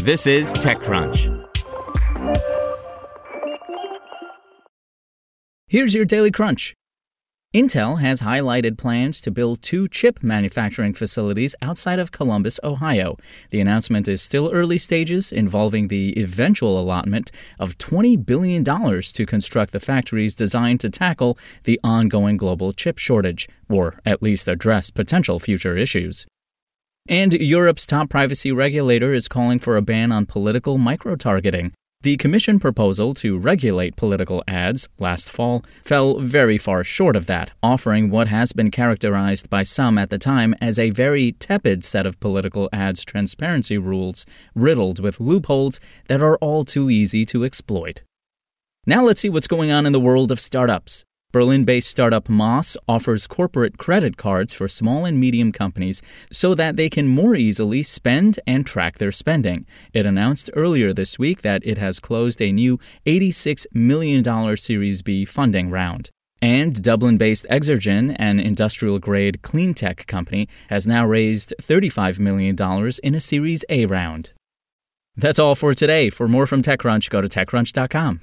This is TechCrunch. Here's your Daily Crunch. Intel has highlighted plans to build two chip manufacturing facilities outside of Columbus, Ohio. The announcement is still early stages, involving the eventual allotment of $20 billion to construct the factories designed to tackle the ongoing global chip shortage, or at least address potential future issues. And Europe's top privacy regulator is calling for a ban on political micro targeting. The Commission proposal to regulate political ads last fall fell very far short of that, offering what has been characterized by some at the time as a very tepid set of political ads transparency rules, riddled with loopholes that are all too easy to exploit. Now let's see what's going on in the world of startups. Berlin based startup Moss offers corporate credit cards for small and medium companies so that they can more easily spend and track their spending. It announced earlier this week that it has closed a new $86 million Series B funding round. And Dublin based Exergyn, an industrial grade clean tech company, has now raised $35 million in a Series A round. That's all for today. For more from TechCrunch, go to TechCrunch.com.